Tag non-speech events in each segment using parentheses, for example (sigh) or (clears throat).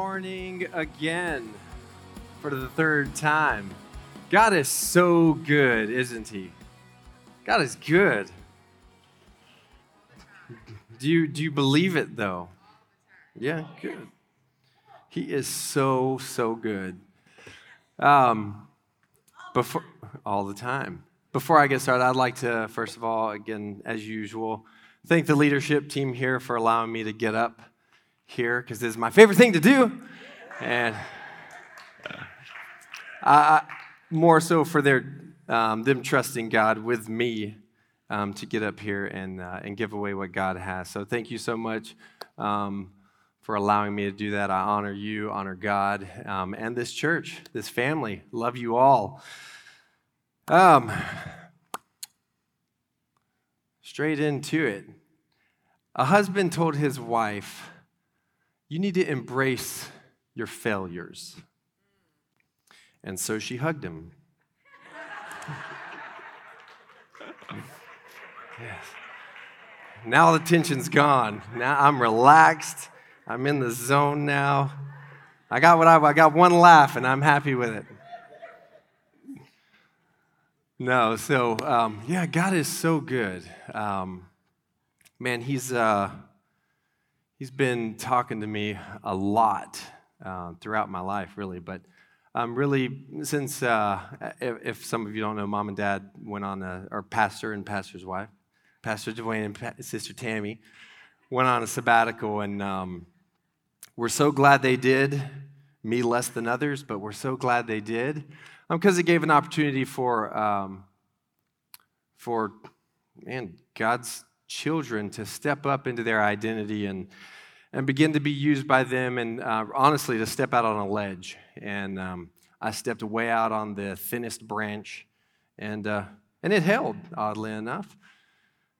morning again for the third time. God is so good, isn't He? God is good. Do you, do you believe it though? Yeah, good. He is so, so good. Um, before, all the time. Before I get started, I'd like to, first of all, again, as usual, thank the leadership team here for allowing me to get up here because this is my favorite thing to do. And uh, more so for their, um, them trusting God with me um, to get up here and, uh, and give away what God has. So thank you so much um, for allowing me to do that. I honor you, honor God, um, and this church, this family. Love you all. Um, straight into it. A husband told his wife, you need to embrace your failures. And so she hugged him. yes. Now the tension's gone. Now I'm relaxed. I'm in the zone now. I got what I, I got one laugh and I'm happy with it. No, so um, yeah, God is so good. Um, man, He's uh, he's been talking to me a lot uh, throughout my life, really. But um, really, since uh, if, if, some of you don't know, mom and dad went on a, or pastor and pastor's wife, Pastor Dwayne and pa- Sister Tammy went on a sabbatical, and um, we're so glad they did. Me less than others, but we're so glad they did because um, it gave an opportunity for um, for man God's children to step up into their identity and, and begin to be used by them, and uh, honestly, to step out on a ledge. And um, I stepped way out on the thinnest branch, and, uh, and it held, oddly enough.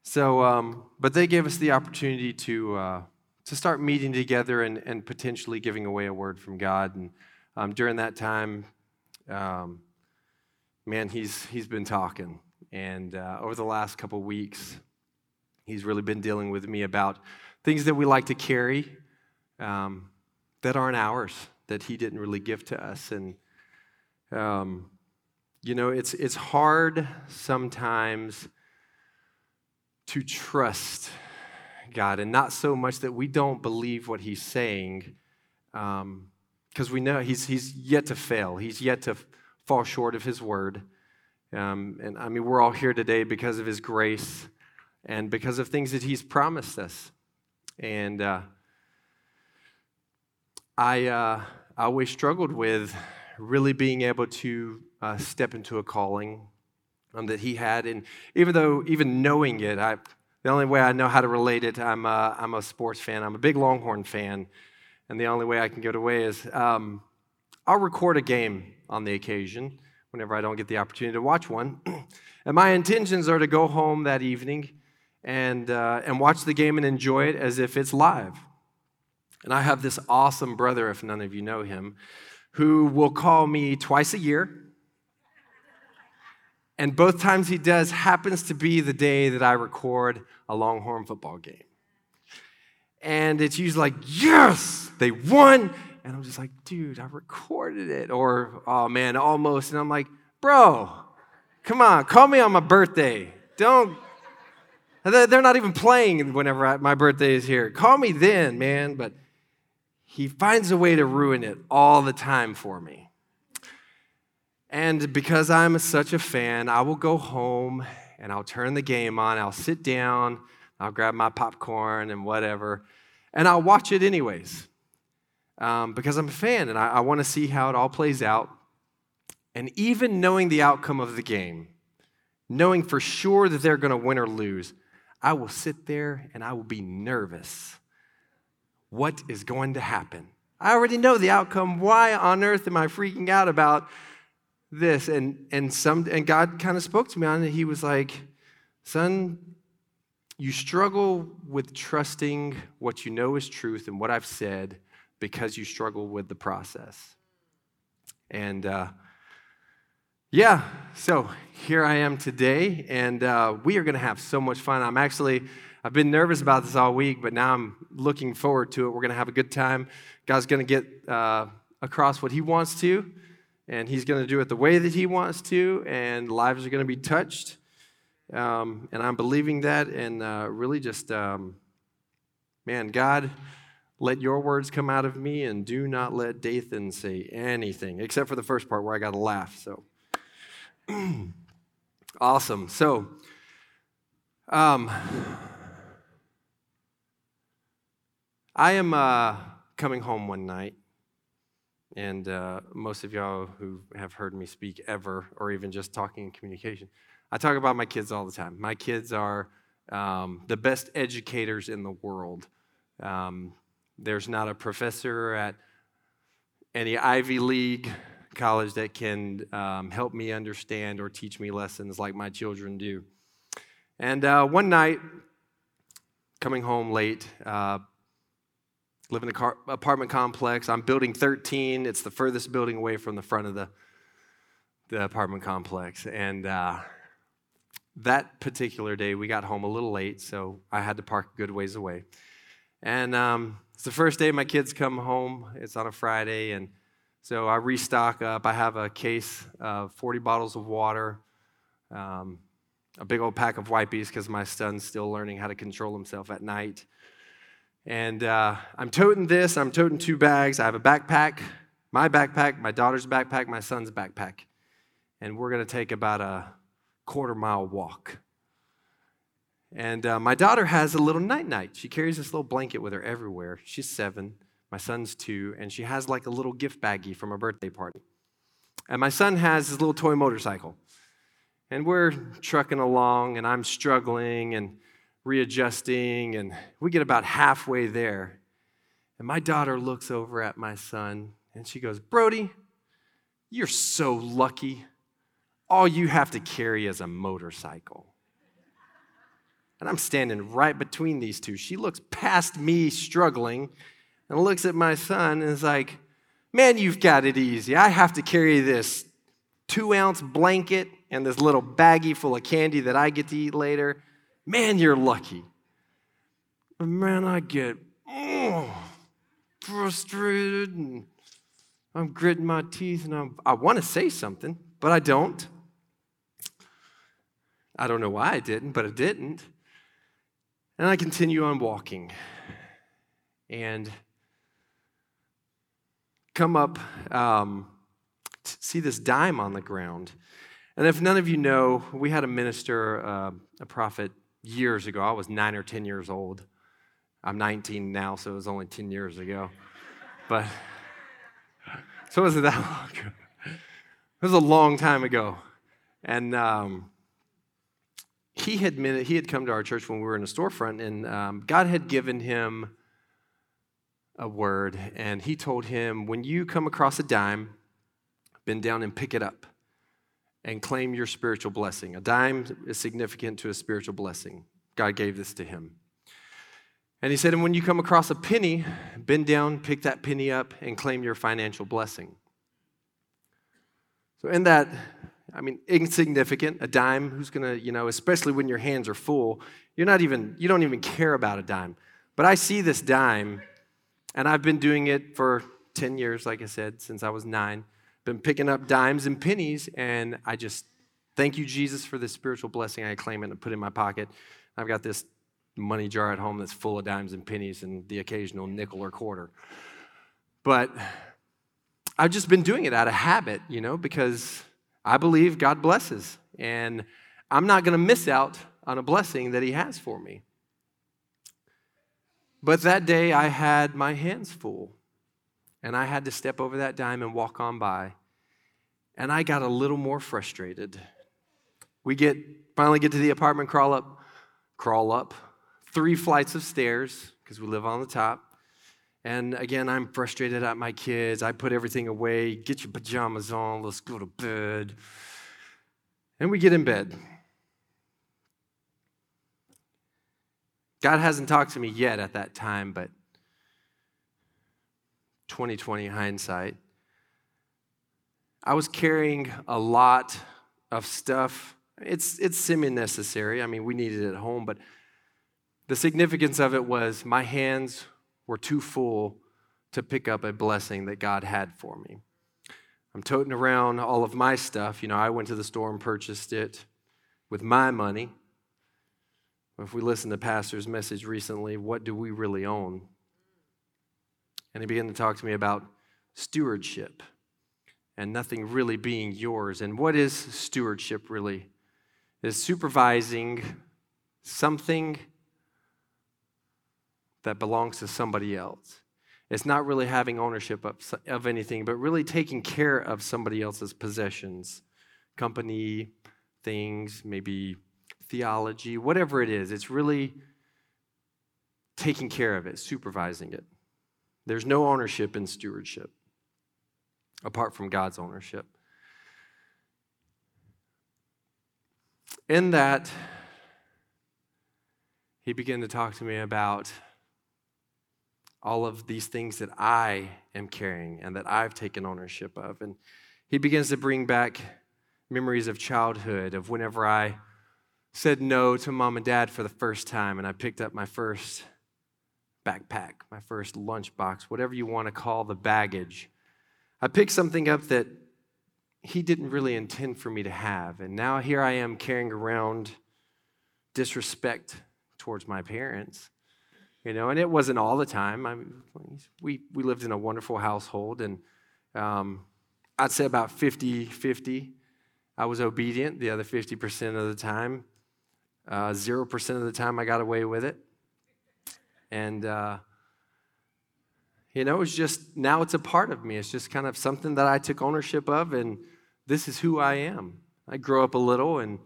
So, um, but they gave us the opportunity to, uh, to start meeting together and, and potentially giving away a word from God. And um, during that time, um, man, he's, he's been talking. And uh, over the last couple weeks, He's really been dealing with me about things that we like to carry um, that aren't ours, that He didn't really give to us. And, um, you know, it's, it's hard sometimes to trust God, and not so much that we don't believe what He's saying, because um, we know he's, he's yet to fail, He's yet to fall short of His word. Um, and I mean, we're all here today because of His grace and because of things that He's promised us. And uh, I, uh, I always struggled with really being able to uh, step into a calling um, that He had. And even though, even knowing it, I, the only way I know how to relate it, I'm a, I'm a sports fan. I'm a big Longhorn fan. And the only way I can get away is um, I'll record a game on the occasion whenever I don't get the opportunity to watch one. (clears throat) and my intentions are to go home that evening and, uh, and watch the game and enjoy it as if it's live. And I have this awesome brother, if none of you know him, who will call me twice a year. And both times he does happens to be the day that I record a Longhorn football game. And it's usually like, yes, they won. And I'm just like, dude, I recorded it. Or, oh man, almost. And I'm like, bro, come on, call me on my birthday. Don't they're not even playing whenever my birthday is here. Call me then, man. But he finds a way to ruin it all the time for me. And because I'm such a fan, I will go home and I'll turn the game on. I'll sit down, I'll grab my popcorn and whatever, and I'll watch it anyways. Um, because I'm a fan and I, I want to see how it all plays out. And even knowing the outcome of the game, knowing for sure that they're going to win or lose, I will sit there and I will be nervous. What is going to happen? I already know the outcome. Why on earth am I freaking out about this? And, and, some, and God kind of spoke to me on it. He was like, Son, you struggle with trusting what you know is truth and what I've said because you struggle with the process. And uh, yeah, so here I am today, and uh, we are going to have so much fun. I'm actually I've been nervous about this all week, but now I'm looking forward to it. We're going to have a good time. God's going to get uh, across what He wants to, and He's going to do it the way that He wants to, and lives are going to be touched. Um, and I'm believing that, and uh, really just, um, man, God, let your words come out of me, and do not let Dathan say anything, except for the first part where I got to laugh. So, (clears throat) awesome. So, um, I am uh, coming home one night, and uh, most of y'all who have heard me speak ever, or even just talking in communication, I talk about my kids all the time. My kids are um, the best educators in the world. Um, there's not a professor at any Ivy League college that can um, help me understand or teach me lessons like my children do. And uh, one night, coming home late, uh, live in an car- apartment complex. I'm building 13. It's the furthest building away from the front of the, the apartment complex. And uh, that particular day, we got home a little late, so I had to park a good ways away. And um, it's the first day my kids come home. It's on a Friday, and so I restock up. I have a case of 40 bottles of water. Um, a big old pack of wipes because my son's still learning how to control himself at night. And uh, I'm toting this, I'm toting two bags. I have a backpack, my backpack, my daughter's backpack, my son's backpack. And we're going to take about a quarter mile walk. And uh, my daughter has a little night night. She carries this little blanket with her everywhere. She's seven, my son's two, and she has like a little gift baggie from a birthday party. And my son has his little toy motorcycle. And we're trucking along, and I'm struggling and readjusting, and we get about halfway there. And my daughter looks over at my son, and she goes, Brody, you're so lucky. All you have to carry is a motorcycle. And I'm standing right between these two. She looks past me struggling and looks at my son and is like, Man, you've got it easy. I have to carry this two ounce blanket and this little baggie full of candy that I get to eat later. Man, you're lucky. But man, I get oh, frustrated and I'm gritting my teeth and I'm, I want to say something, but I don't. I don't know why I didn't, but I didn't. And I continue on walking and come up, um, see this dime on the ground. And if none of you know, we had a minister, uh, a prophet, years ago. I was nine or 10 years old. I'm 19 now, so it was only 10 years ago. But, (laughs) so it wasn't that long ago. It was a long time ago. And um, he, had, he had come to our church when we were in a storefront, and um, God had given him a word, and he told him, When you come across a dime, bend down and pick it up and claim your spiritual blessing. A dime is significant to a spiritual blessing. God gave this to him. And he said, and when you come across a penny, bend down, pick that penny up, and claim your financial blessing. So, in that, I mean, insignificant, a dime, who's gonna, you know, especially when your hands are full, you're not even, you don't even care about a dime. But I see this dime, and I've been doing it for 10 years, like I said, since I was nine been picking up dimes and pennies, and I just thank you, Jesus, for this spiritual blessing. I claim it and put in my pocket. I've got this money jar at home that's full of dimes and pennies and the occasional nickel or quarter. But I've just been doing it out of habit, you know, because I believe God blesses. And I'm not going to miss out on a blessing that He has for me. But that day I had my hands full. And I had to step over that dime and walk on by. And I got a little more frustrated. We get finally get to the apartment, crawl up, crawl up, three flights of stairs, because we live on the top. And again, I'm frustrated at my kids. I put everything away. Get your pajamas on. Let's go to bed. And we get in bed. God hasn't talked to me yet at that time, but 2020 hindsight. I was carrying a lot of stuff. It's, it's semi necessary. I mean, we needed it at home, but the significance of it was my hands were too full to pick up a blessing that God had for me. I'm toting around all of my stuff. You know, I went to the store and purchased it with my money. If we listen to Pastor's message recently, what do we really own? And he began to talk to me about stewardship and nothing really being yours. And what is stewardship really? Is supervising something that belongs to somebody else. It's not really having ownership of, of anything, but really taking care of somebody else's possessions, company, things, maybe theology, whatever it is. It's really taking care of it, supervising it. There's no ownership in stewardship apart from God's ownership. In that, he began to talk to me about all of these things that I am carrying and that I've taken ownership of. And he begins to bring back memories of childhood, of whenever I said no to mom and dad for the first time and I picked up my first backpack, my first lunchbox, whatever you want to call the baggage. I picked something up that he didn't really intend for me to have. And now here I am carrying around disrespect towards my parents. You know, and it wasn't all the time. I mean, we, we lived in a wonderful household, and um, I'd say about 50 50. I was obedient the other 50% of the time. Uh, 0% of the time, I got away with it. And, uh, you know, it's just now it's a part of me. It's just kind of something that I took ownership of, and this is who I am. I grew up a little and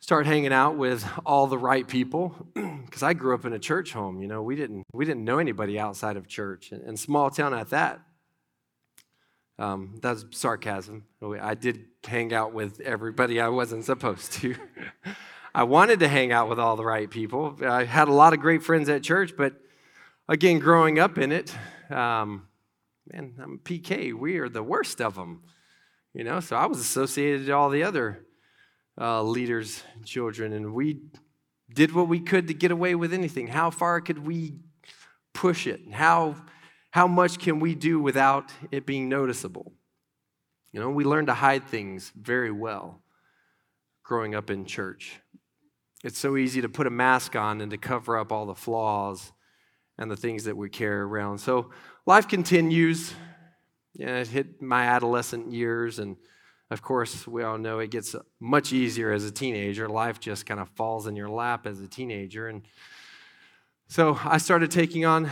start hanging out with all the right people (clears throat) because I grew up in a church home. You know, we didn't we didn't know anybody outside of church, and, and small town at that. Um, that's sarcasm. I did hang out with everybody I wasn't supposed to. (laughs) I wanted to hang out with all the right people. I had a lot of great friends at church, but again, growing up in it, um, man, I'm PK. We are the worst of them, you know. So I was associated to all the other uh, leaders' children, and we did what we could to get away with anything. How far could we push it? How how much can we do without it being noticeable? You know, we learn to hide things very well growing up in church. It's so easy to put a mask on and to cover up all the flaws and the things that we carry around. So life continues. Yeah, it hit my adolescent years, and of course, we all know it gets much easier as a teenager. Life just kind of falls in your lap as a teenager, and so I started taking on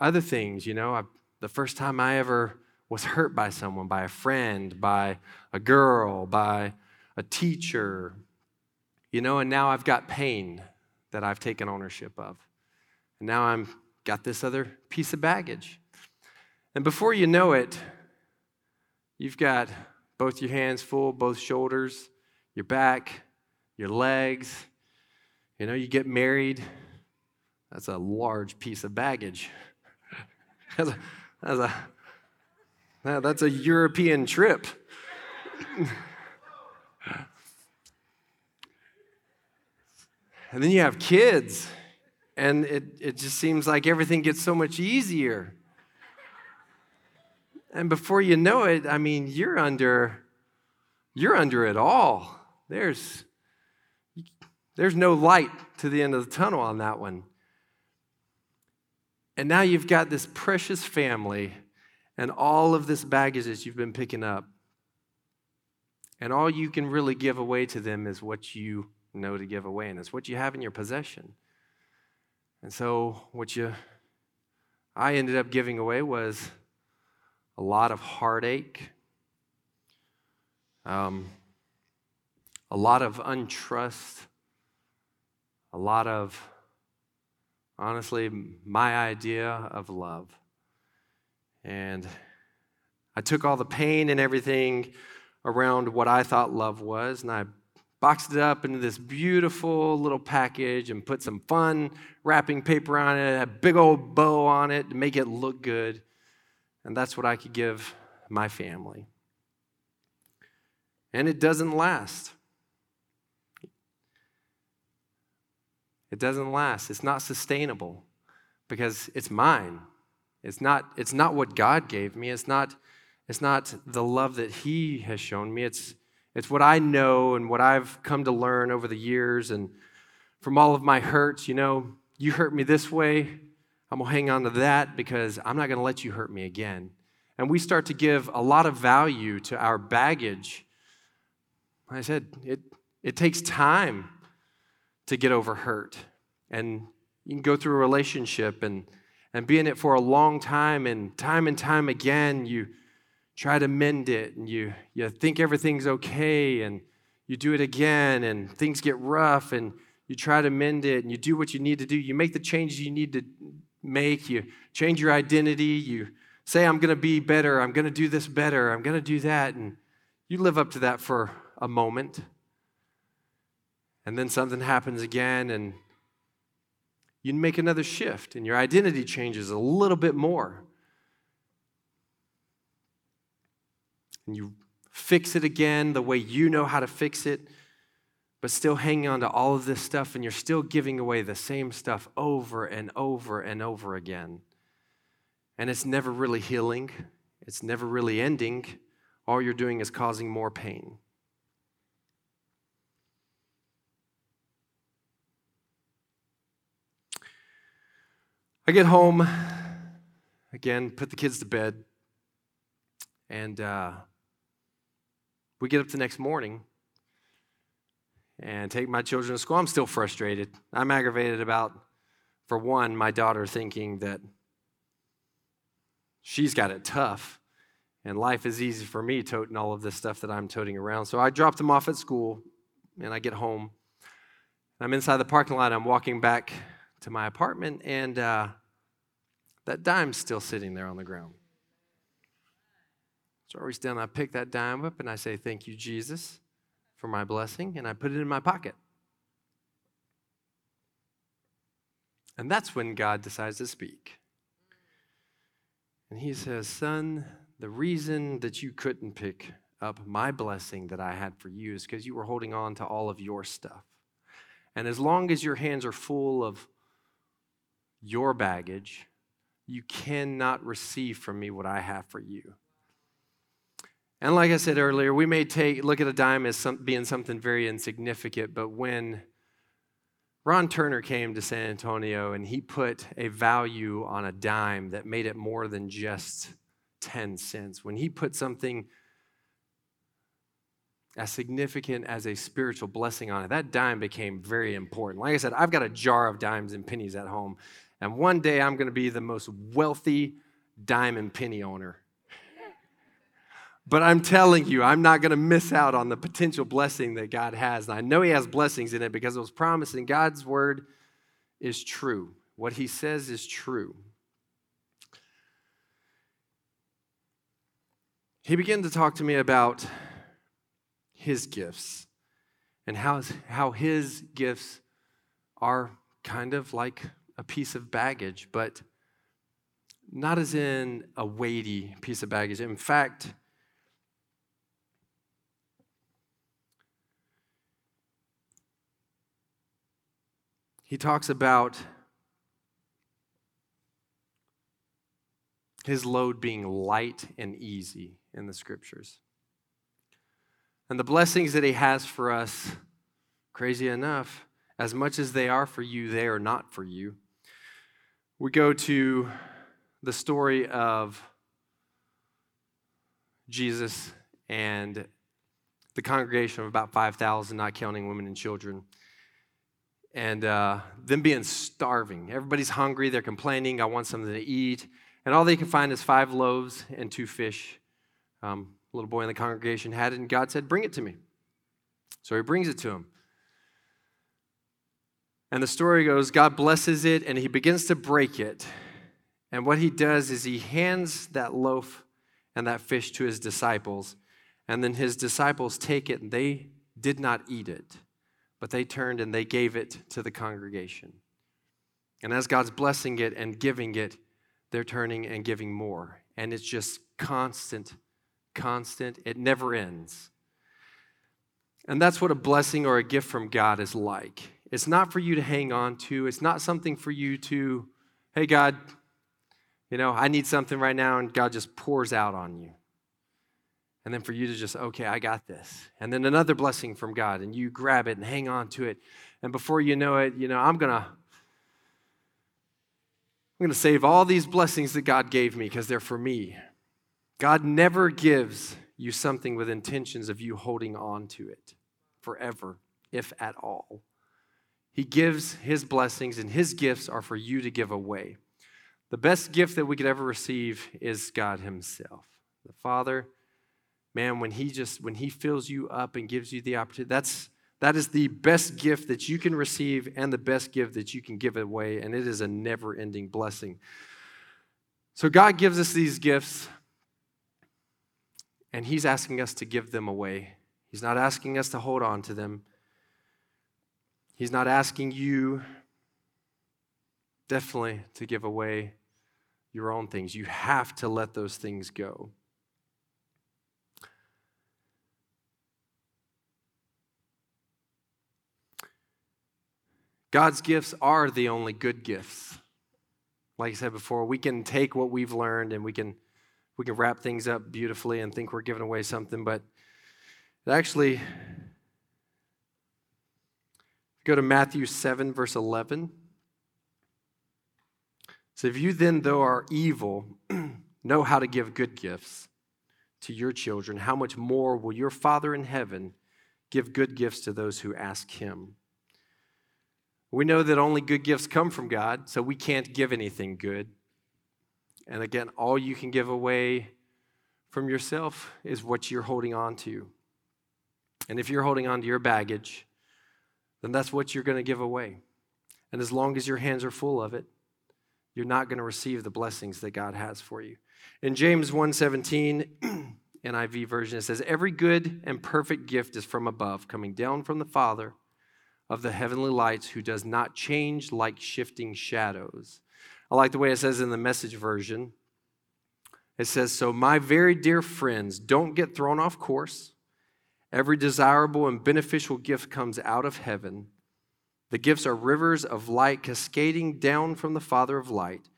other things. You know, I, the first time I ever was hurt by someone, by a friend, by a girl, by a teacher, you know, and now I've got pain that I've taken ownership of. And now I'm got this other piece of baggage. And before you know it, you've got both your hands full, both shoulders, your back, your legs. You know, you get married, that's a large piece of baggage. (laughs) that's, a, that's, a, that's a European trip. (laughs) and then you have kids and it, it just seems like everything gets so much easier. And before you know it, I mean, you're under you're under it all. There's there's no light to the end of the tunnel on that one. And now you've got this precious family and all of this baggage that you've been picking up. And all you can really give away to them is what you know to give away, and it's what you have in your possession. And so, what you, I ended up giving away was a lot of heartache, um, a lot of untrust, a lot of, honestly, my idea of love. And I took all the pain and everything around what I thought love was, and I boxed it up into this beautiful little package and put some fun wrapping paper on it, a big old bow on it to make it look good. And that's what I could give my family. And it doesn't last. It doesn't last. It's not sustainable because it's mine. It's not, it's not what God gave me. It's not, it's not the love that He has shown me. It's, it's what I know and what I've come to learn over the years and from all of my hurts. You know, you hurt me this way. I'm going to hang on to that because I'm not going to let you hurt me again. And we start to give a lot of value to our baggage. I said, it, it takes time to get over hurt. And you can go through a relationship and, and be in it for a long time, and time and time again, you try to mend it, and you, you think everything's okay, and you do it again, and things get rough, and you try to mend it, and you do what you need to do. You make the changes you need to make, you change your identity, you say, I'm going to be better, I'm going to do this better, I'm going to do that, and you live up to that for a moment. And then something happens again, and you make another shift, and your identity changes a little bit more. And you fix it again the way you know how to fix it, but still hanging on to all of this stuff, and you're still giving away the same stuff over and over and over again. And it's never really healing, it's never really ending. All you're doing is causing more pain. I get home, again, put the kids to bed, and uh, we get up the next morning and take my children to school. I'm still frustrated. I'm aggravated about, for one, my daughter thinking that she's got it tough and life is easy for me toting all of this stuff that I'm toting around. So I dropped them off at school and I get home. I'm inside the parking lot. I'm walking back to my apartment, and uh, that dime's still sitting there on the ground. So I reach down, I pick that dime up, and I say, Thank you, Jesus, for my blessing, and I put it in my pocket. And that's when God decides to speak. And he says, Son, the reason that you couldn't pick up my blessing that I had for you is because you were holding on to all of your stuff. And as long as your hands are full of your baggage, you cannot receive from me what I have for you. And like I said earlier, we may take look at a dime as some, being something very insignificant, but when Ron Turner came to San Antonio and he put a value on a dime that made it more than just 10 cents. When he put something as significant as a spiritual blessing on it, that dime became very important. Like I said, I've got a jar of dimes and pennies at home, and one day I'm going to be the most wealthy dime and penny owner. But I'm telling you, I'm not going to miss out on the potential blessing that God has. And I know He has blessings in it because it was promised, and God's word is true. What He says is true. He began to talk to me about His gifts and how, how His gifts are kind of like a piece of baggage, but not as in a weighty piece of baggage. In fact, he talks about his load being light and easy in the scriptures. And the blessings that he has for us, crazy enough, as much as they are for you, they are not for you we go to the story of Jesus and the congregation of about 5,000, not counting women and children, and uh, them being starving. Everybody's hungry, they're complaining, I want something to eat. And all they can find is five loaves and two fish. Um, a little boy in the congregation had it, and God said, Bring it to me. So he brings it to him. And the story goes God blesses it and he begins to break it. And what he does is he hands that loaf and that fish to his disciples. And then his disciples take it and they did not eat it, but they turned and they gave it to the congregation. And as God's blessing it and giving it, they're turning and giving more. And it's just constant, constant. It never ends. And that's what a blessing or a gift from God is like It's not for you to hang on to. It's not something for you to, hey, God, you know, I need something right now, and God just pours out on you. And then for you to just, okay, I got this. And then another blessing from God, and you grab it and hang on to it. And before you know it, you know, I'm going to. I'm going to save all these blessings that God gave me because they're for me. God never gives you something with intentions of you holding on to it forever, if at all. He gives His blessings, and His gifts are for you to give away. The best gift that we could ever receive is God Himself. The Father man, when he just when he fills you up and gives you the opportunity, that's that is the best gift that you can receive and the best gift that you can give away, and it is a never-ending blessing. So God gives us these gifts, and He's asking us to give them away. He's not asking us to hold on to them. He's not asking you definitely to give away your own things. You have to let those things go. God's gifts are the only good gifts. Like I said before, we can take what we've learned and we can we can wrap things up beautifully and think we're giving away something, but it actually go to Matthew 7 verse 11. So if you then though are evil (clears throat) know how to give good gifts to your children, how much more will your Father in heaven give good gifts to those who ask him? We know that only good gifts come from God, so we can't give anything good. And again, all you can give away from yourself is what you're holding on to. And if you're holding on to your baggage, then that's what you're going to give away. And as long as your hands are full of it, you're not going to receive the blessings that God has for you. In James 1:17 (clears throat) NIV version it says every good and perfect gift is from above coming down from the Father of the heavenly lights who does not change like shifting shadows. I like the way it says in the message version. It says, So, my very dear friends, don't get thrown off course. Every desirable and beneficial gift comes out of heaven. The gifts are rivers of light cascading down from the Father of light.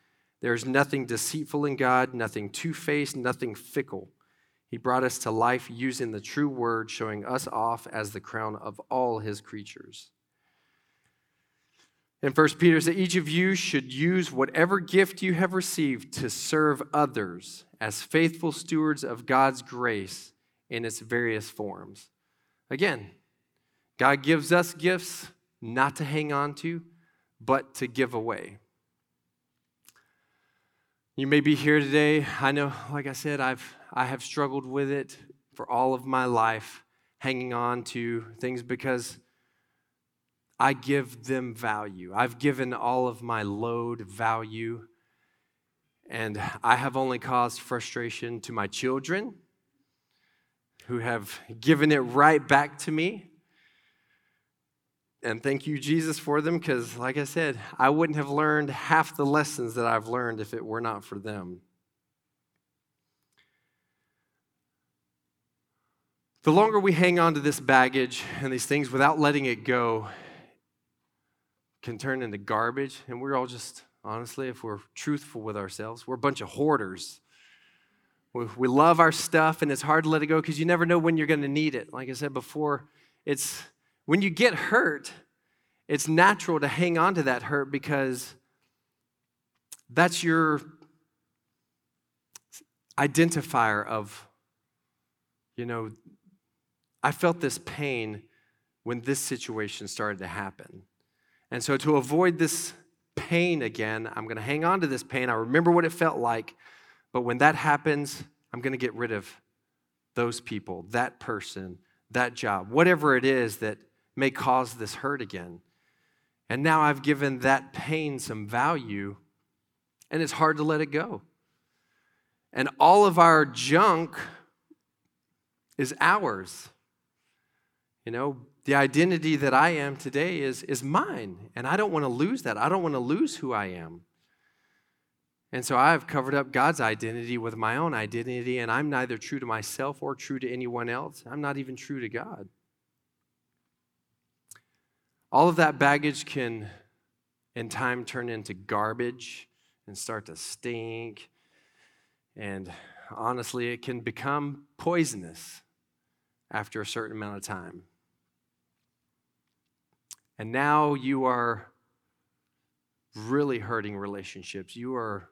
There is nothing deceitful in God, nothing two faced, nothing fickle. He brought us to life using the true word, showing us off as the crown of all his creatures. In 1 Peter says, each of you should use whatever gift you have received to serve others as faithful stewards of God's grace in its various forms. Again, God gives us gifts not to hang on to, but to give away. You may be here today. I know, like I said, I've I have struggled with it for all of my life, hanging on to things because I give them value. I've given all of my load value, and I have only caused frustration to my children who have given it right back to me. And thank you, Jesus, for them, because, like I said, I wouldn't have learned half the lessons that I've learned if it were not for them. The longer we hang on to this baggage and these things without letting it go, can turn into garbage. And we're all just, honestly, if we're truthful with ourselves, we're a bunch of hoarders. We, we love our stuff and it's hard to let it go because you never know when you're going to need it. Like I said before, it's when you get hurt, it's natural to hang on to that hurt because that's your identifier of, you know, I felt this pain when this situation started to happen. And so, to avoid this pain again, I'm going to hang on to this pain. I remember what it felt like. But when that happens, I'm going to get rid of those people, that person, that job, whatever it is that may cause this hurt again. And now I've given that pain some value, and it's hard to let it go. And all of our junk is ours. You know, the identity that I am today is, is mine, and I don't want to lose that. I don't want to lose who I am. And so I've covered up God's identity with my own identity, and I'm neither true to myself or true to anyone else. I'm not even true to God. all of that baggage can, in time, turn into garbage and start to stink. And honestly, it can become poisonous after a certain amount of time. And now you are really hurting relationships. You are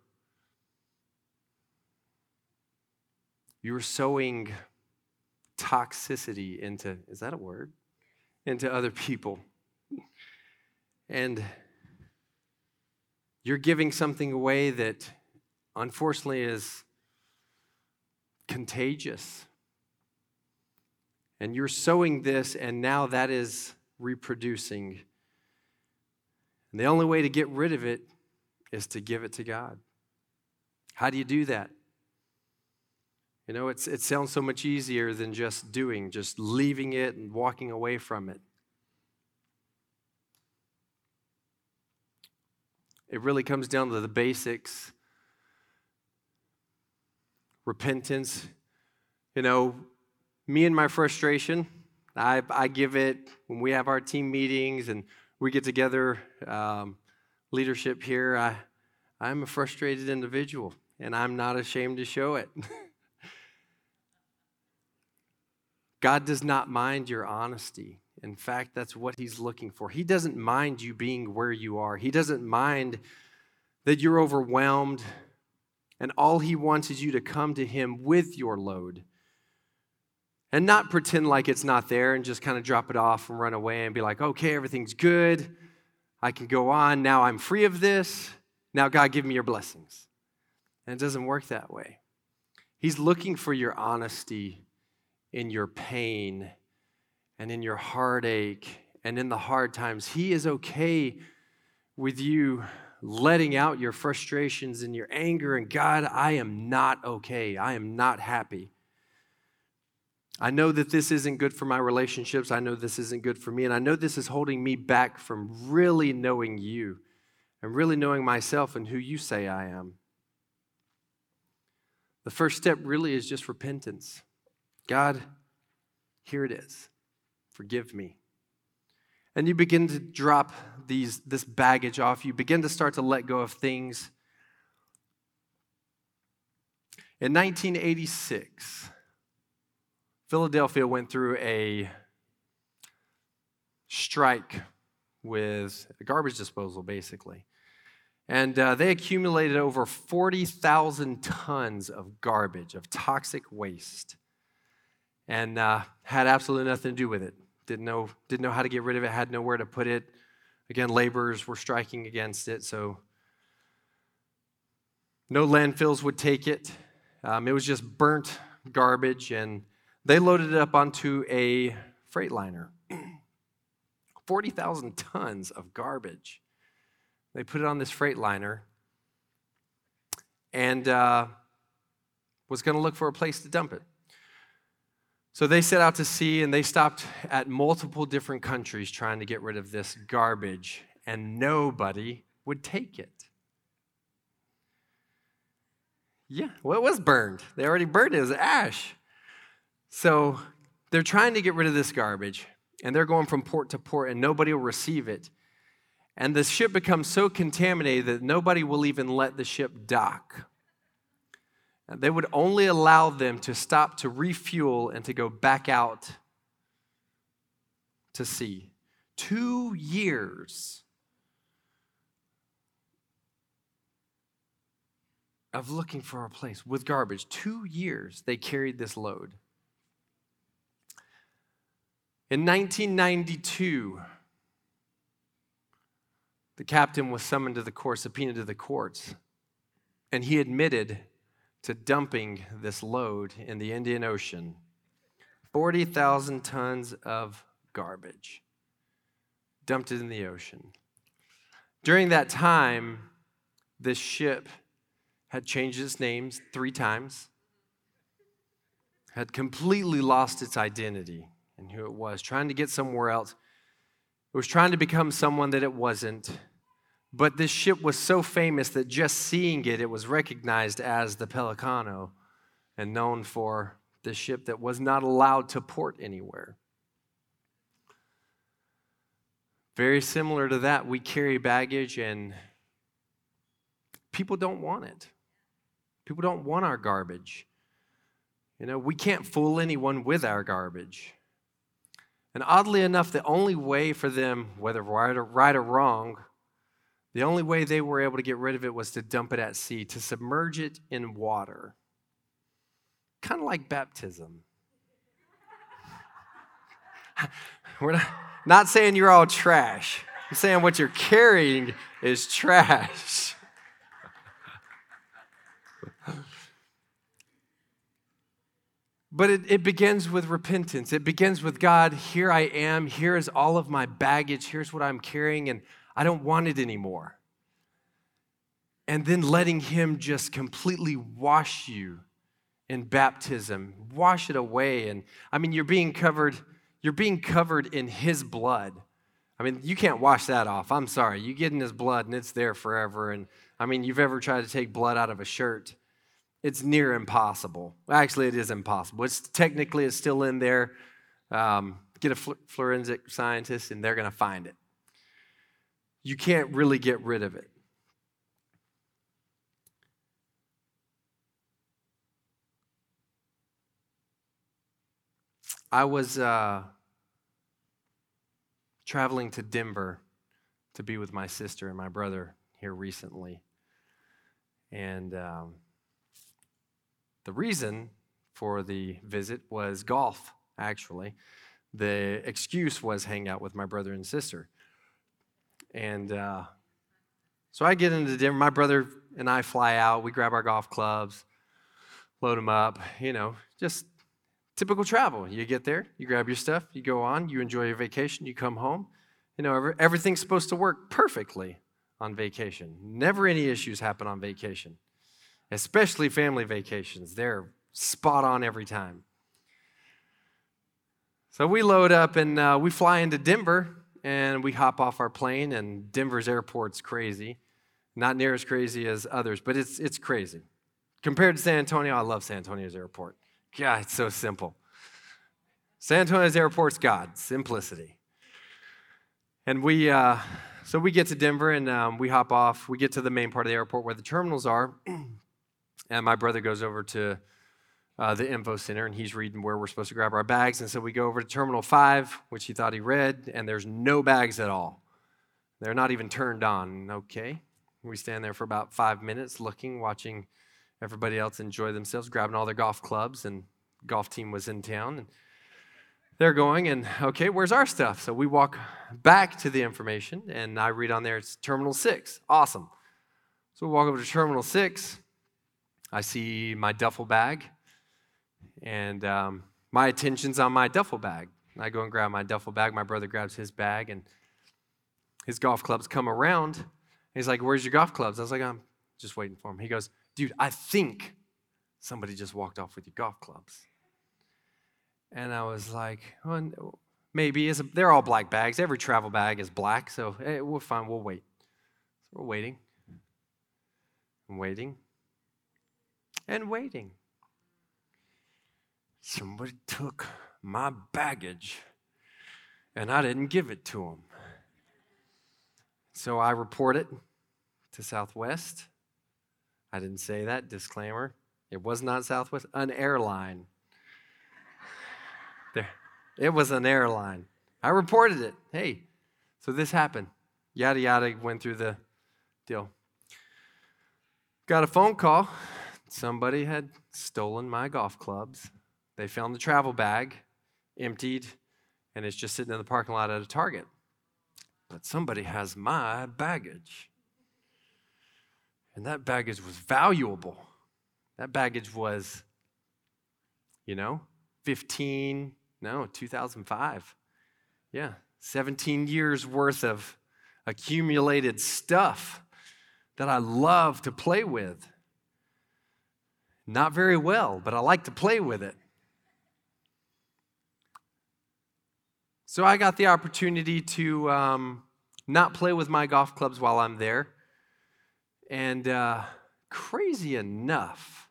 you're sowing toxicity into is that a word? Into other people. And you're giving something away that unfortunately is contagious. And you're sowing this, and now that is reproducing. And the only way to get rid of it is to give it to God. How do you do that? You know, it's, it sounds so much easier than just doing, just leaving it and walking away from it. It really comes down to the basics repentance. You know, me and my frustration, I, I give it when we have our team meetings and we get together, um, leadership here. I, I'm a frustrated individual and I'm not ashamed to show it. (laughs) God does not mind your honesty. In fact, that's what He's looking for. He doesn't mind you being where you are, He doesn't mind that you're overwhelmed, and all He wants is you to come to Him with your load and not pretend like it's not there and just kind of drop it off and run away and be like, okay, everything's good. I can go on. Now I'm free of this. Now, God, give me your blessings. And it doesn't work that way. He's looking for your honesty in your pain and in your heartache and in the hard times. He is okay with you letting out your frustrations and your anger. And God, I am not okay. I am not happy. I know that this isn't good for my relationships. I know this isn't good for me. And I know this is holding me back from really knowing you and really knowing myself and who you say I am. The first step really is just repentance. God, here it is. Forgive me. And you begin to drop these, this baggage off. You begin to start to let go of things. In 1986, Philadelphia went through a strike with garbage disposal, basically. And uh, they accumulated over 40,000 tons of garbage, of toxic waste, and uh, had absolutely nothing to do with it. Didn't know, didn't know how to get rid of it, had nowhere to put it. Again, laborers were striking against it, so no landfills would take it. Um, it was just burnt garbage, and they loaded it up onto a freight liner. (clears throat) 40,000 tons of garbage. They put it on this freight liner and uh, was going to look for a place to dump it. So they set out to sea and they stopped at multiple different countries trying to get rid of this garbage, and nobody would take it. Yeah, well, it was burned. They already burned it as ash. So they're trying to get rid of this garbage, and they're going from port to port, and nobody will receive it. And the ship becomes so contaminated that nobody will even let the ship dock. They would only allow them to stop to refuel and to go back out to sea. Two years of looking for a place with garbage. Two years they carried this load. In 1992, the captain was summoned to the court, subpoenaed to the courts, and he admitted to dumping this load in the Indian Ocean 40,000 tons of garbage. Dumped it in the ocean. During that time, this ship had changed its names three times, had completely lost its identity and who it was, trying to get somewhere else. It was trying to become someone that it wasn't. But this ship was so famous that just seeing it, it was recognized as the Pelicano and known for the ship that was not allowed to port anywhere. very similar to that, we carry baggage and people don't want it. People don't want our garbage. You know, we can't fool anyone with our garbage. And oddly enough, the only way for them, whether right or, right or wrong, the only way they were able to get rid of it was to dump it at sea, to submerge it in water. Kind of like baptism. (laughs) We're not, not saying you're all trash. I'm saying what you're carrying is trash. But it, it begins with repentance. It begins with God, here I am, here is all of my baggage, here's what I'm carrying, and I don't want it anymore. And then letting Him just completely wash you in baptism, wash it away. And I mean, you're being covered, you're being covered in His blood. I mean, you can't wash that off. I'm sorry. You get in His blood and it's there forever. And I mean, you've ever tried to take blood out of a shirt it's near impossible. Actually, it is impossible. It's technically it's still in there. Um, get a forensic scientist, and they're going to find it. You can't really get rid of it. I was uh, traveling to Denver to be with my sister and my brother here recently. And um, the reason for the visit was golf, actually. The excuse was hang out with my brother and sister. And uh, so I get into Denver. My brother and I fly out. We grab our golf clubs, load them up, you know, just typical travel. You get there, you grab your stuff, you go on, you enjoy your vacation, you come home. You know, everything's supposed to work perfectly on vacation. Never any issues happen on vacation especially family vacations. They're spot on every time. So we load up and uh, we fly into Denver and we hop off our plane, and Denver's airport's crazy. Not near as crazy as others, but it's, it's crazy. Compared to San Antonio, I love San Antonio's airport. God, it's so simple. San Antonio's airport's God, simplicity. And we, uh, so we get to Denver and um, we hop off. We get to the main part of the airport where the terminals are. (clears throat) And my brother goes over to uh, the info center and he's reading where we're supposed to grab our bags. And so we go over to Terminal 5, which he thought he read, and there's no bags at all. They're not even turned on. Okay. We stand there for about five minutes looking, watching everybody else enjoy themselves, grabbing all their golf clubs, and golf team was in town. And they're going, and okay, where's our stuff? So we walk back to the information, and I read on there it's Terminal 6. Awesome. So we walk over to Terminal 6 I see my duffel bag, and um, my attention's on my duffel bag. I go and grab my duffel bag. My brother grabs his bag, and his golf clubs come around. He's like, Where's your golf clubs? I was like, I'm just waiting for him. He goes, Dude, I think somebody just walked off with your golf clubs. And I was like, well, maybe. It's a, they're all black bags. Every travel bag is black, so hey, we're fine. We'll wait. So we're waiting. I'm waiting and waiting. Somebody took my baggage and I didn't give it to them. So I report it to Southwest. I didn't say that, disclaimer. It was not Southwest, an airline. There, it was an airline. I reported it. Hey, so this happened. Yada yada went through the deal. Got a phone call somebody had stolen my golf clubs. They found the travel bag emptied, and it's just sitting in the parking lot at a Target. But somebody has my baggage. And that baggage was valuable. That baggage was, you know, 15, no, 2005. Yeah, 17 years worth of accumulated stuff that I love to play with. Not very well, but I like to play with it. So I got the opportunity to um, not play with my golf clubs while I'm there. And uh, crazy enough,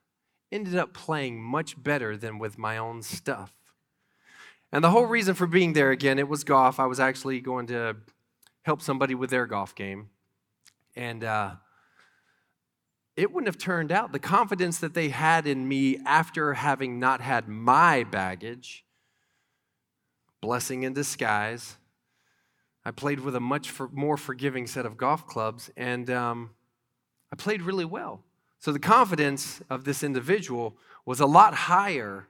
ended up playing much better than with my own stuff. And the whole reason for being there again, it was golf. I was actually going to help somebody with their golf game. And uh, it wouldn't have turned out. The confidence that they had in me after having not had my baggage, blessing in disguise. I played with a much for, more forgiving set of golf clubs, and um, I played really well. So the confidence of this individual was a lot higher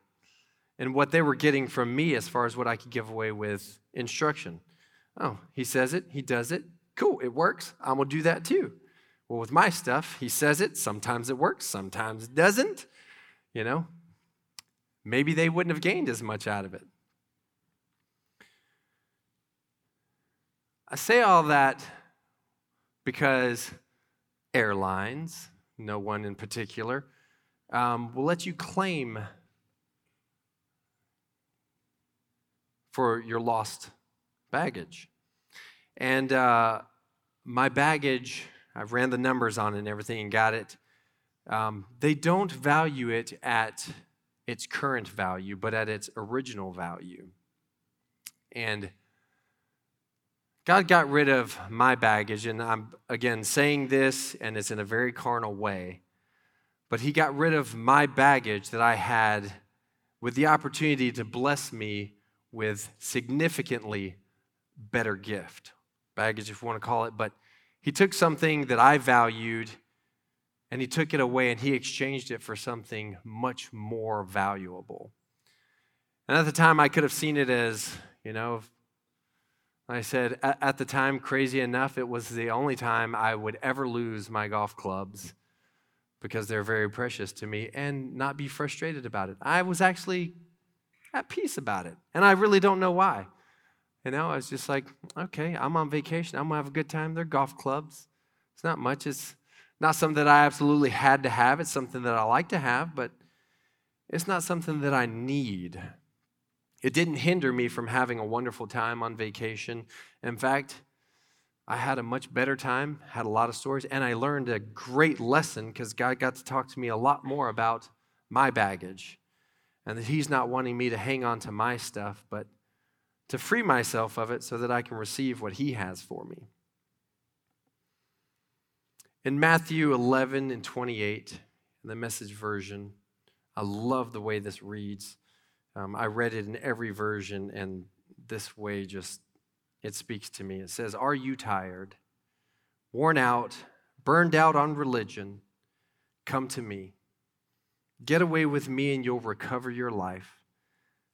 in what they were getting from me as far as what I could give away with instruction. Oh, he says it, he does it. Cool, it works. I'm gonna do that too. Well, with my stuff, he says it, sometimes it works, sometimes it doesn't. You know, maybe they wouldn't have gained as much out of it. I say all that because airlines, no one in particular, um, will let you claim for your lost baggage. And uh, my baggage, I ran the numbers on it and everything and got it. Um, they don't value it at its current value, but at its original value. And God got rid of my baggage, and I'm again saying this, and it's in a very carnal way, but He got rid of my baggage that I had with the opportunity to bless me with significantly better gift. Baggage, if you want to call it, but He took something that I valued and He took it away and He exchanged it for something much more valuable. And at the time, I could have seen it as, you know, I said, at, the time, crazy enough, it was the only time I would ever lose my golf clubs because they're very precious to me and not be frustrated about it. I was actually at peace about it. And I really don't know why. You know, I was just like, okay, I'm on vacation. I'm going to have a good time. They're golf clubs. It's not much. It's not something that I absolutely had to have. It's something that I like to have, but it's not something that I need. It didn't hinder me from having a wonderful time on vacation. In fact, I had a much better time, had a lot of stories, and I learned a great lesson because God got to talk to me a lot more about my baggage and that He's not wanting me to hang on to my stuff, but to free myself of it so that I can receive what He has for me. In Matthew 11 and 28, in the message version, I love the way this reads. Um, I read it in every version, and this way just it speaks to me. It says, Are you tired, worn out, burned out on religion? Come to me. Get away with me, and you'll recover your life.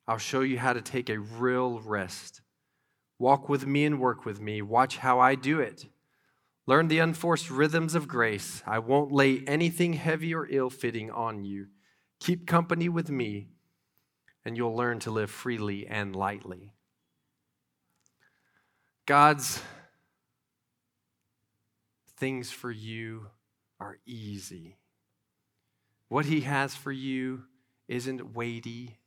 I'll show you how to take a real rest. Walk with me and work with me. Watch how I do it. Learn the unforced rhythms of grace. I won't lay anything heavy or ill fitting on you. Keep company with me and you'll learn to live freely and lightly. God's things for you are easy. What He has for you isn't weighty.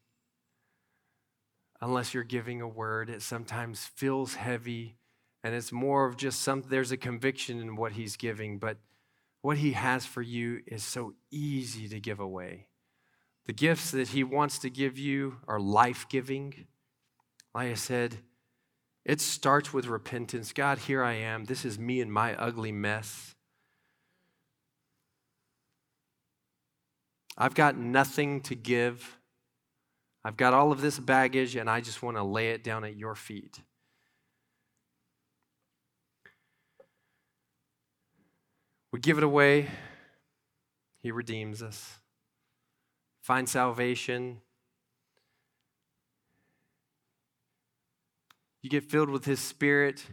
Unless you're giving a word, it sometimes feels heavy and it's more of just some, there's a conviction in what He's giving, but what He has for you is so easy to give away. The gifts that He wants to give you are life giving. Like I said, it starts with repentance. God, here I am. This is me and my ugly mess. I've got nothing to give. I've got all of this baggage, and I just want to lay it down at your feet. We give it away, He redeems us find salvation. You get filled with His Spirit.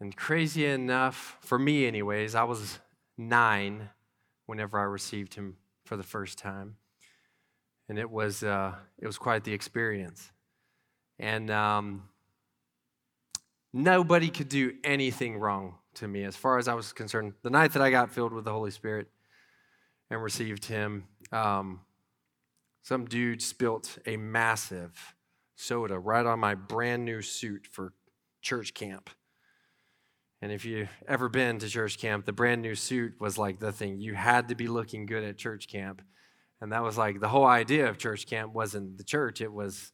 And crazy enough, for me, anyways, I was nine whenever I received Him for the first time. And it was, uh, it was quite the experience. And um, nobody could do anything wrong to me as far as I was concerned. The night that I got filled with the Holy Spirit, and received him, um, some dude spilt a massive soda right on my brand new suit for church camp. And if you've ever been to church camp, the brand new suit was like the thing. You had to be looking good at church camp. And that was like the whole idea of church camp wasn't the church, it was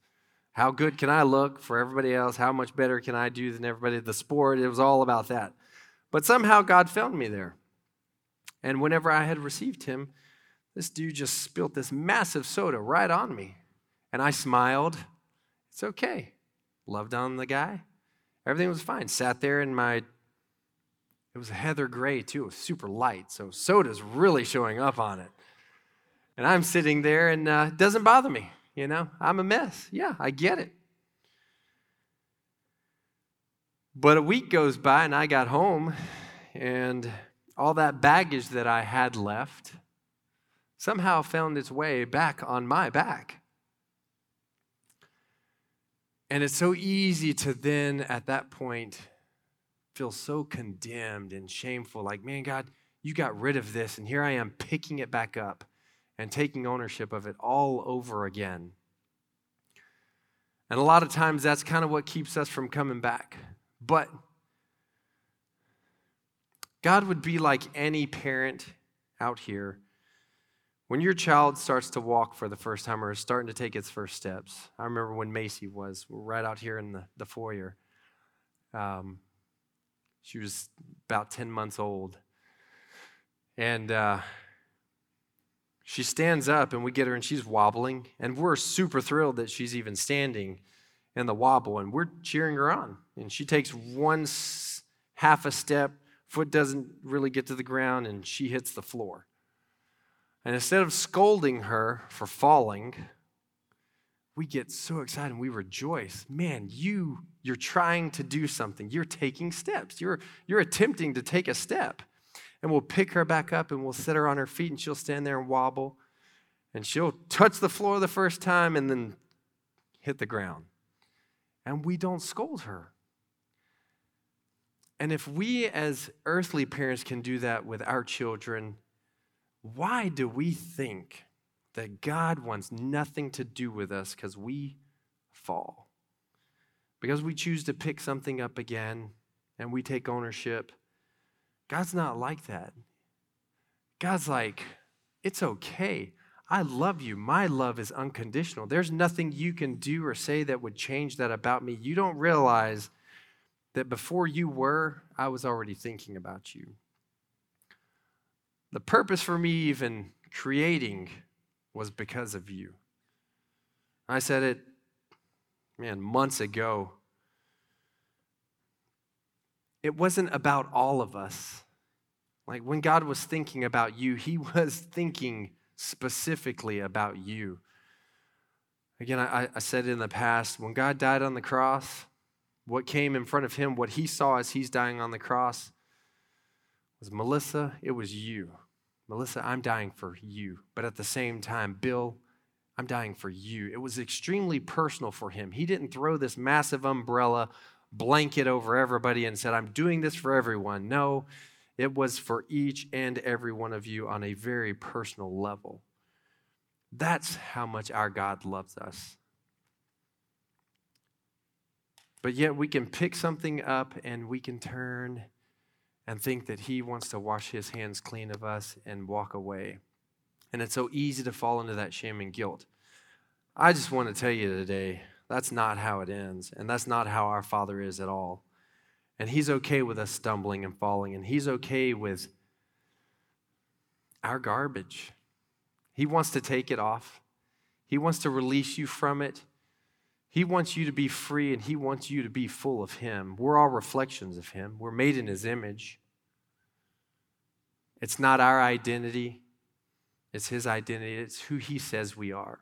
How good can I look for everybody else? How much better can I do than everybody? The sport, it was all about that. But somehow God found me there. And whenever I had received him, this dude just spilt this massive soda right on me. And I smiled. It's okay. Loved on the guy. Everything was fine. Sat there in my, it was a heather gray too. Super light. So soda's really showing up on it. And I'm sitting there and uh, it doesn't bother me. You know, I'm a mess. Yeah, I get it. But a week goes by and I got home and all that baggage that I had left somehow found its way back on my back. And it's so easy to then, at that point, feel so condemned and shameful like, man, God, you got rid of this, and here I am picking it back up and taking ownership of it all over again. And a lot of times that's kind of what keeps us from coming back. But God would be like any parent out here. When your child starts to walk for the first time or is starting to take its first steps, I remember when Macy was right out here in the, the foyer. Um, she was about 10 months old. And uh, she stands up, and we get her, and she's wobbling. And we're super thrilled that she's even standing in the wobble, and we're cheering her on. And she takes one half a step Foot doesn't really get to the ground, and she hits the floor. And instead of scolding her for falling, we get so excited and we rejoice. Man, you you're trying to do something. You're taking steps. You're you're attempting to take a step. And we'll pick her back up and we'll set her on her feet and she'll stand there and wobble. And she'll touch the floor the first time and then hit the ground. And we don't scold her. And if we as earthly parents can do that with our children, why do we think that God wants nothing to do with us because we fall? Because we choose to pick something up again and we take ownership. God's not like that. God's like, it's okay. I love you. My love is unconditional. There's nothing you can do or say that would change that about me. You don't realize that before you were, I was already thinking about you. The purpose for me even creating was because of you. I said it, man, months ago. It wasn't about all of us. Like when God was thinking about you, He (laughs) was thinking specifically about you. Again, I, I said in the past, when God died on the cross, what came in front of him, what he saw as he's dying on the cross, was Melissa, it was you. Melissa, I'm dying for you. But at the same time, Bill, I'm dying for you. It was extremely personal for him. He didn't throw this massive umbrella blanket over everybody and said, I'm doing this for everyone. No, it was for each and every one of you on a very personal level. That's how much our God loves us. But yet we can pick something up and we can turn and think that He wants to wash His hands clean of us and walk away. And it's so easy to fall into that shame and guilt. I just want to tell you today that's not how it ends, and that's not how our Father is at all. And He's okay with us stumbling and falling, and He's okay with our garbage. He wants to take it off, He wants to release you from it. He wants you to be free and He wants you to be full of Him. We're all reflections of Him, we're made in His image. It's not our identity, it's His identity, it's who He says we are.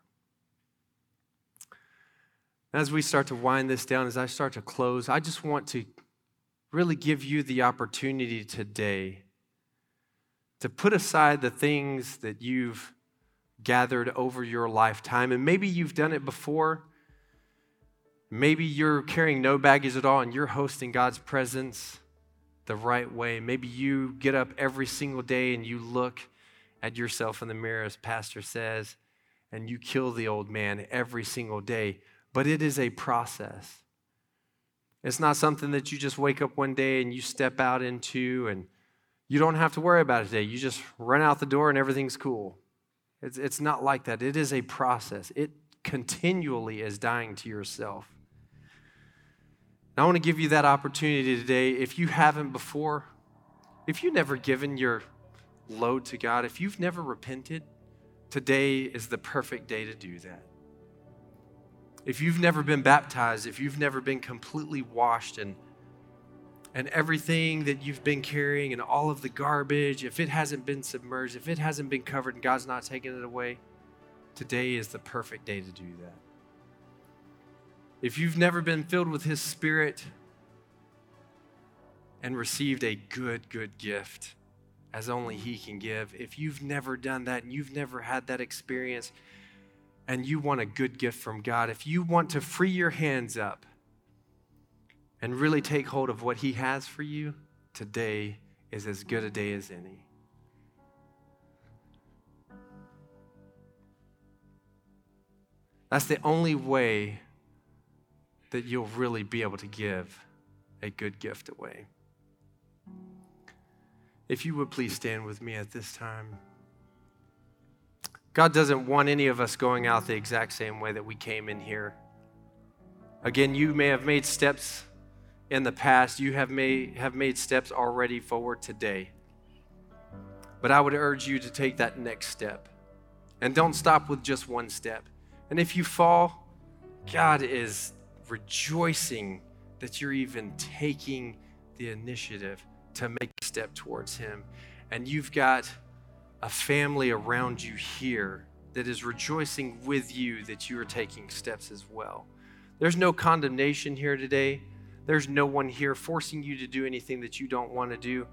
As we start to wind this down, as I start to close, I just want to really give you the opportunity today to put aside the things that you've gathered over your lifetime. And maybe you've done it before. Maybe you're carrying no baggage at all and you're hosting God's presence the right way. Maybe you get up every single day and you look at yourself in the mirror, as Pastor says, and you kill the old man every single day. But it is a process. It's not something that you just wake up one day and you step out into and you don't have to worry about it today. You just run out the door and everything's cool. It's, it's not like that. It is a process. It continually is dying to yourself. And I want to give you that opportunity today. If you haven't before, if you've never given your load to God, if you've never repented, today is the perfect day to do that. If you've never been baptized, if you've never been completely washed and and everything that you've been carrying and all of the garbage, if it hasn't been submerged, if it hasn't been covered and God's not taking it away, today is the perfect day to do that. If you've never been filled with His Spirit and received a good, good gift, as only He can give, if you've never done that and you've never had that experience and you want a good gift from God, if you want to free your hands up, and really take hold of what He has for you, today is as good a day as any. That's the only way that you'll really be able to give a good gift away. If you would please stand with me at this time. God doesn't want any of us going out the exact same way that we came in here. Again, you may have made steps in the past, you have made, have made steps already forward today. But I would urge you to take that next step. And don't stop with just one step. And if you fall, God is rejoicing that you're even taking the initiative to make a step towards Him. And you've got a family around you here that is rejoicing with you that you are taking steps as well. There's no condemnation here today. There's no one here forcing you to do anything that you don't want to do.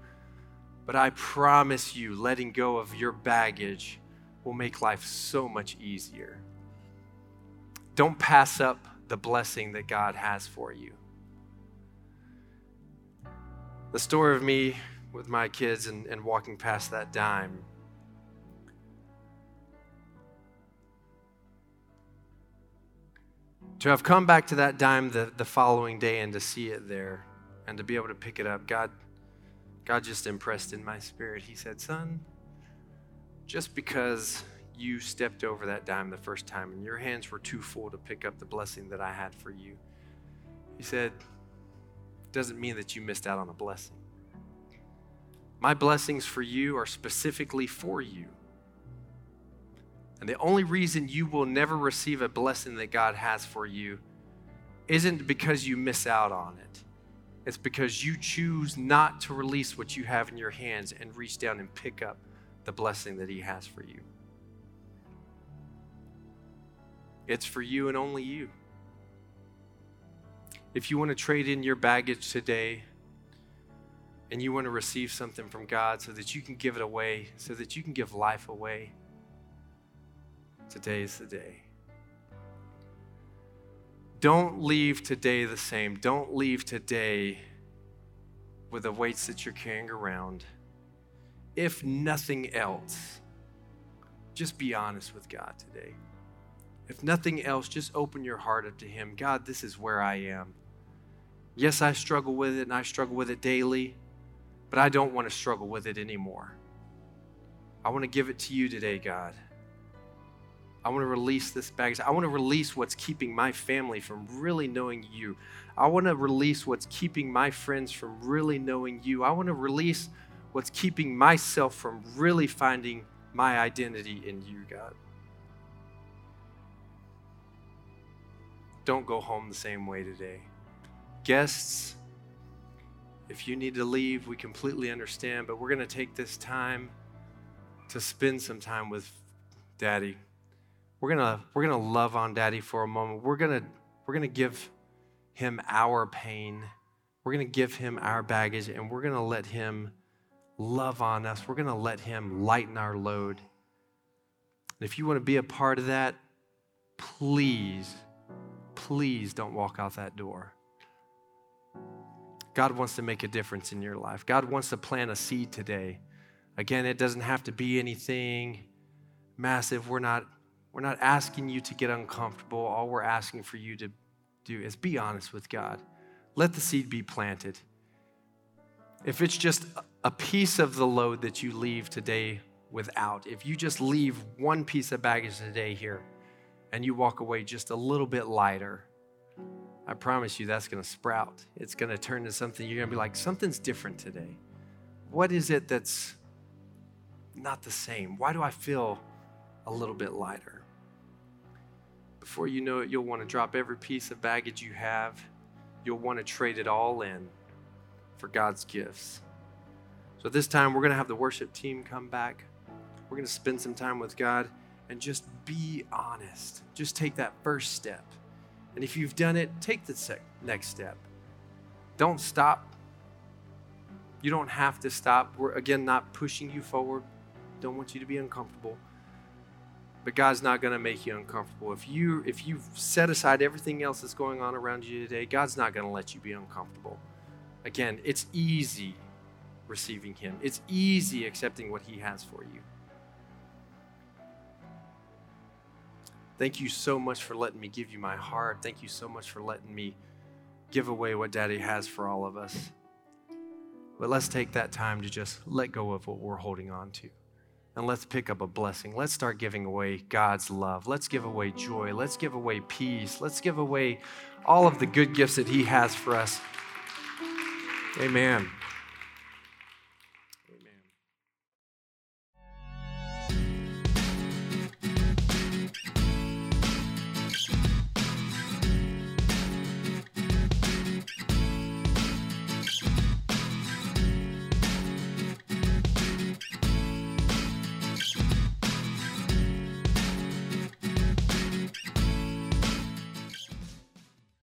But I promise you, letting go of your baggage will make life so much easier. Don't pass up the blessing that God has for you. The story of me with my kids and, and walking past that dime To have come back to that dime the, the following day and to see it there and to be able to pick it up, God, God just impressed in my spirit. He said, Son, just because you stepped over that dime the first time and your hands were too full to pick up the blessing that I had for you, He said, doesn't mean that you missed out on a blessing. My blessings for you are specifically for you. And the only reason you will never receive a blessing that God has for you isn't because you miss out on it. It's because you choose not to release what you have in your hands and reach down and pick up the blessing that He has for you. It's for you and only you. If you want to trade in your baggage today and you want to receive something from God so that you can give it away, so that you can give life away Today is the day. Don't leave today the same. Don't leave today with the weights that you're carrying around. If nothing else, just be honest with God today. If nothing else, just open your heart up to Him. God, this is where I am. Yes, I struggle with it and I struggle with it daily, but I don't want to struggle with it anymore. I want to give it to you today, God. I want to release this baggage. I want to release what's keeping my family from really knowing you. I want to release what's keeping my friends from really knowing you. I want to release what's keeping myself from really finding my identity in you, God. Don't go home the same way today. Guests, if you need to leave, we completely understand, but we're going to take this time to spend some time with Daddy we're gonna we're gonna love on daddy for a moment. We're gonna we're gonna give him our pain. We're gonna give him our baggage and we're gonna let him love on us. We're gonna let him lighten our load. And if you want to be a part of that please please don't walk out that door. God wants to make a difference in your life. God wants to plant a seed today. Again it doesn't have to be anything massive. We're not we're not asking you to get uncomfortable. All we're asking for you to do is be honest with God. Let the seed be planted. If it's just a piece of the load that you leave today without, if you just leave one piece of baggage today here and you walk away just a little bit lighter, I promise you that's going to sprout. It's going to turn into something you're going to be like, something's different today. What is it that's not the same? Why do I feel a little bit lighter? Before you know it, you'll want to drop every piece of baggage you have. You'll want to trade it all in for God's gifts. So, this time, we're going to have the worship team come back. We're going to spend some time with God and just be honest. Just take that first step. And if you've done it, take the next step. Don't stop. You don't have to stop. We're, again, not pushing you forward. Don't want you to be uncomfortable. But God's not going to make you uncomfortable. If you if you've set aside everything else that's going on around you today, God's not going to let you be uncomfortable. Again, it's easy receiving him. It's easy accepting what he has for you. Thank you so much for letting me give you my heart. Thank you so much for letting me give away what Daddy has for all of us. But let's take that time to just let go of what we're holding on to. And let's pick up a blessing. Let's start giving away God's love. Let's give away joy. Let's give away peace. Let's give away all of the good gifts that He has for us. Amen.